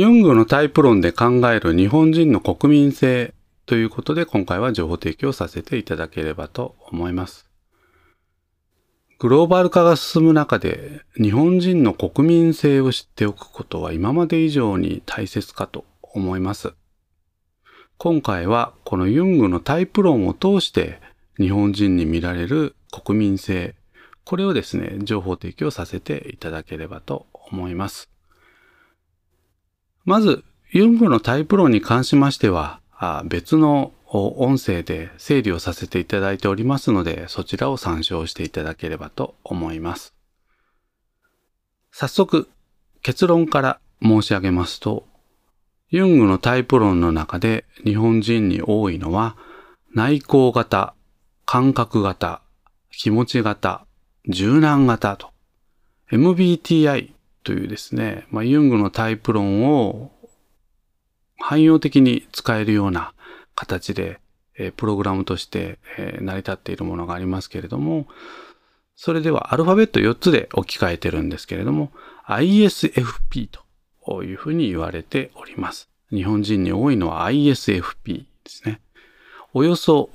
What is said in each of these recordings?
ユングのタイプ論で考える日本人の国民性ということで今回は情報提供させていただければと思います。グローバル化が進む中で日本人の国民性を知っておくことは今まで以上に大切かと思います。今回はこのユングのタイプ論を通して日本人に見られる国民性、これをですね、情報提供させていただければと思います。まず、ユングのタイプ論に関しましては、別の音声で整理をさせていただいておりますので、そちらを参照していただければと思います。早速、結論から申し上げますと、ユングのタイプ論の中で日本人に多いのは、内向型、感覚型、気持ち型、柔軟型と、MBTI というですね、まあ、ユングのタイプ論を汎用的に使えるような形で、えプログラムとして、え成り立っているものがありますけれども、それではアルファベット4つで置き換えてるんですけれども、ISFP というふうに言われております。日本人に多いのは ISFP ですね。およそ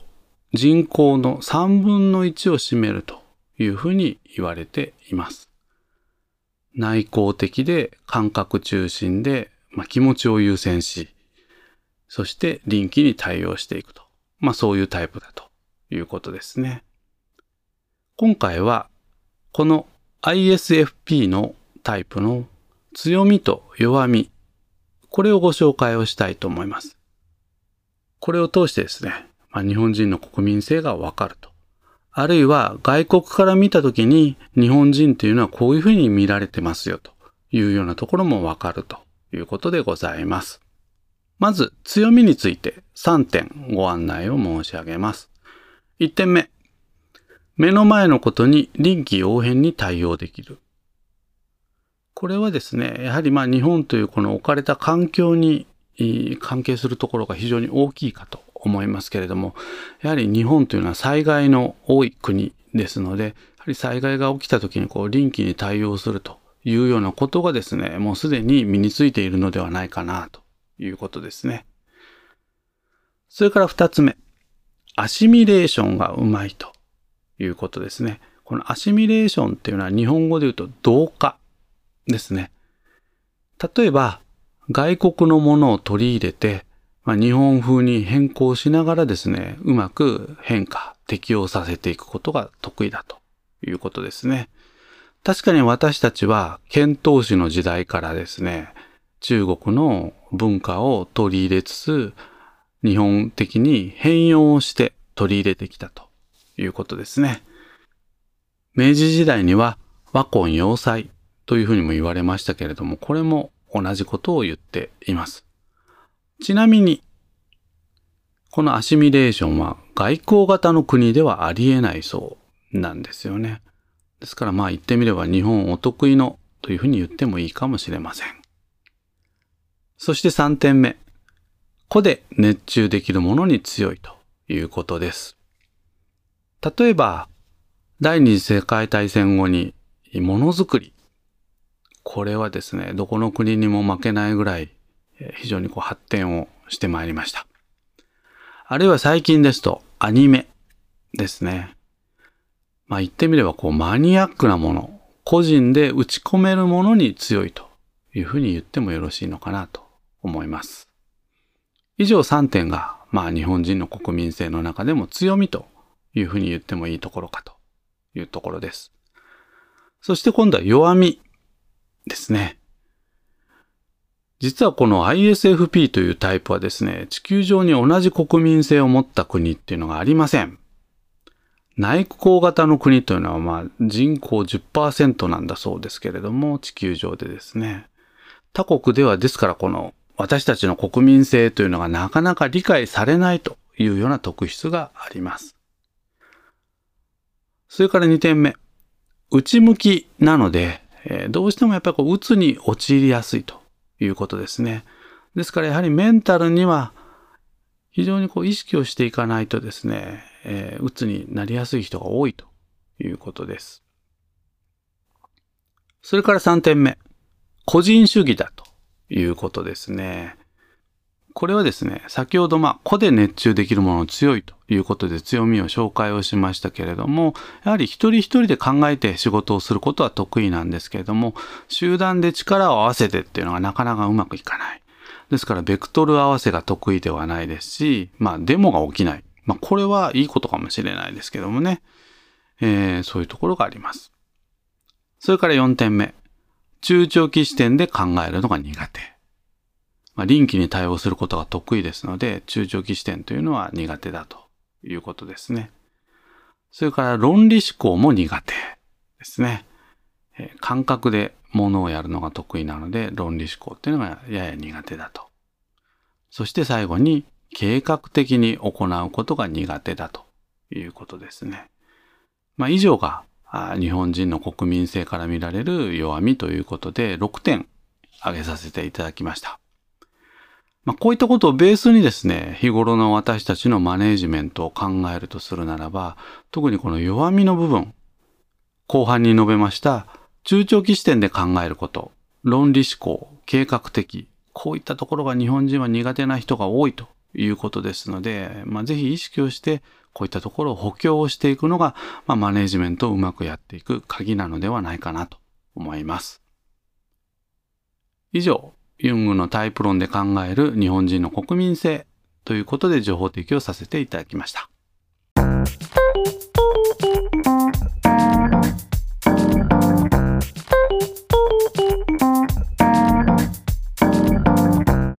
人口の3分の1を占めるというふうに言われています。内向的で感覚中心で、まあ、気持ちを優先し、そして臨機に対応していくと。まあそういうタイプだということですね。今回はこの ISFP のタイプの強みと弱み、これをご紹介をしたいと思います。これを通してですね、まあ、日本人の国民性がわかると。あるいは外国から見たときに日本人というのはこういうふうに見られてますよというようなところもわかるということでございます。まず強みについて3点ご案内を申し上げます。1点目。目の前のことに臨機応変に対応できる。これはですね、やはりまあ日本というこの置かれた環境に関係するところが非常に大きいかと思いますけれども、やはり日本というのは災害の多い国ですので、やはり災害が起きた時にこう臨機に対応するというようなことがですね、もうすでに身についているのではないかなということですね。それから二つ目。アシミレーションがうまいということですね。このアシミレーションっていうのは日本語で言うと同化ですね。例えば、外国のものを取り入れて、まあ、日本風に変更しながらですね、うまく変化、適応させていくことが得意だということですね。確かに私たちは、遣唐使の時代からですね、中国の文化を取り入れつつ、日本的に変容をして取り入れてきたということですね。明治時代には和魂要塞というふうにも言われましたけれども、これも同じことを言っています。ちなみに、このアシミレーションは外交型の国ではありえないそうなんですよね。ですからまあ言ってみれば日本お得意のというふうに言ってもいいかもしれません。そして3点目。個で熱中できるものに強いということです。例えば、第二次世界大戦後にものづくり。これはですね、どこの国にも負けないぐらい非常にこう発展をしてまいりました。あるいは最近ですとアニメですね。まあ言ってみればこうマニアックなもの、個人で打ち込めるものに強いというふうに言ってもよろしいのかなと思います。以上3点が、まあ日本人の国民性の中でも強みというふうに言ってもいいところかというところです。そして今度は弱みですね。実はこの ISFP というタイプはですね、地球上に同じ国民性を持った国っていうのがありません。内向型の国というのはまあ人口10%なんだそうですけれども、地球上でですね。他国ではですからこの私たちの国民性というのがなかなか理解されないというような特質があります。それから2点目。内向きなので、え、どうしてもやっぱりこう、鬱に陥りやすいということですね。ですからやはりメンタルには非常にこう意識をしていかないとですね、えー、鬱になりやすい人が多いということです。それから3点目。個人主義だということですね。これはですね、先ほどまあ、個で熱中できるもの強いということで強みを紹介をしましたけれども、やはり一人一人で考えて仕事をすることは得意なんですけれども、集団で力を合わせてっていうのがなかなかうまくいかない。ですから、ベクトル合わせが得意ではないですし、まあ、デモが起きない。まあ、これはいいことかもしれないですけどもね。えー、そういうところがあります。それから4点目。中長期視点で考えるのが苦手。まあ、臨機に対応することが得意ですので、中長期視点というのは苦手だということですね。それから論理思考も苦手ですね。えー、感覚で物をやるのが得意なので、論理思考っていうのがやや苦手だと。そして最後に、計画的に行うことが苦手だということですね。まあ、以上が日本人の国民性から見られる弱みということで6点挙げさせていただきました。まあ、こういったことをベースにですね、日頃の私たちのマネージメントを考えるとするならば、特にこの弱みの部分、後半に述べました中長期視点で考えること、論理思考、計画的、こういったところが日本人は苦手な人が多いということですので、まあ、ぜひ意識をしてこういったところを補強をしていくのが、まあ、マネージメントをうまくやっていく鍵なのではないかなと思います。以上、ユングのタイプ論で考える日本人の国民性ということで情報提供させていただきました。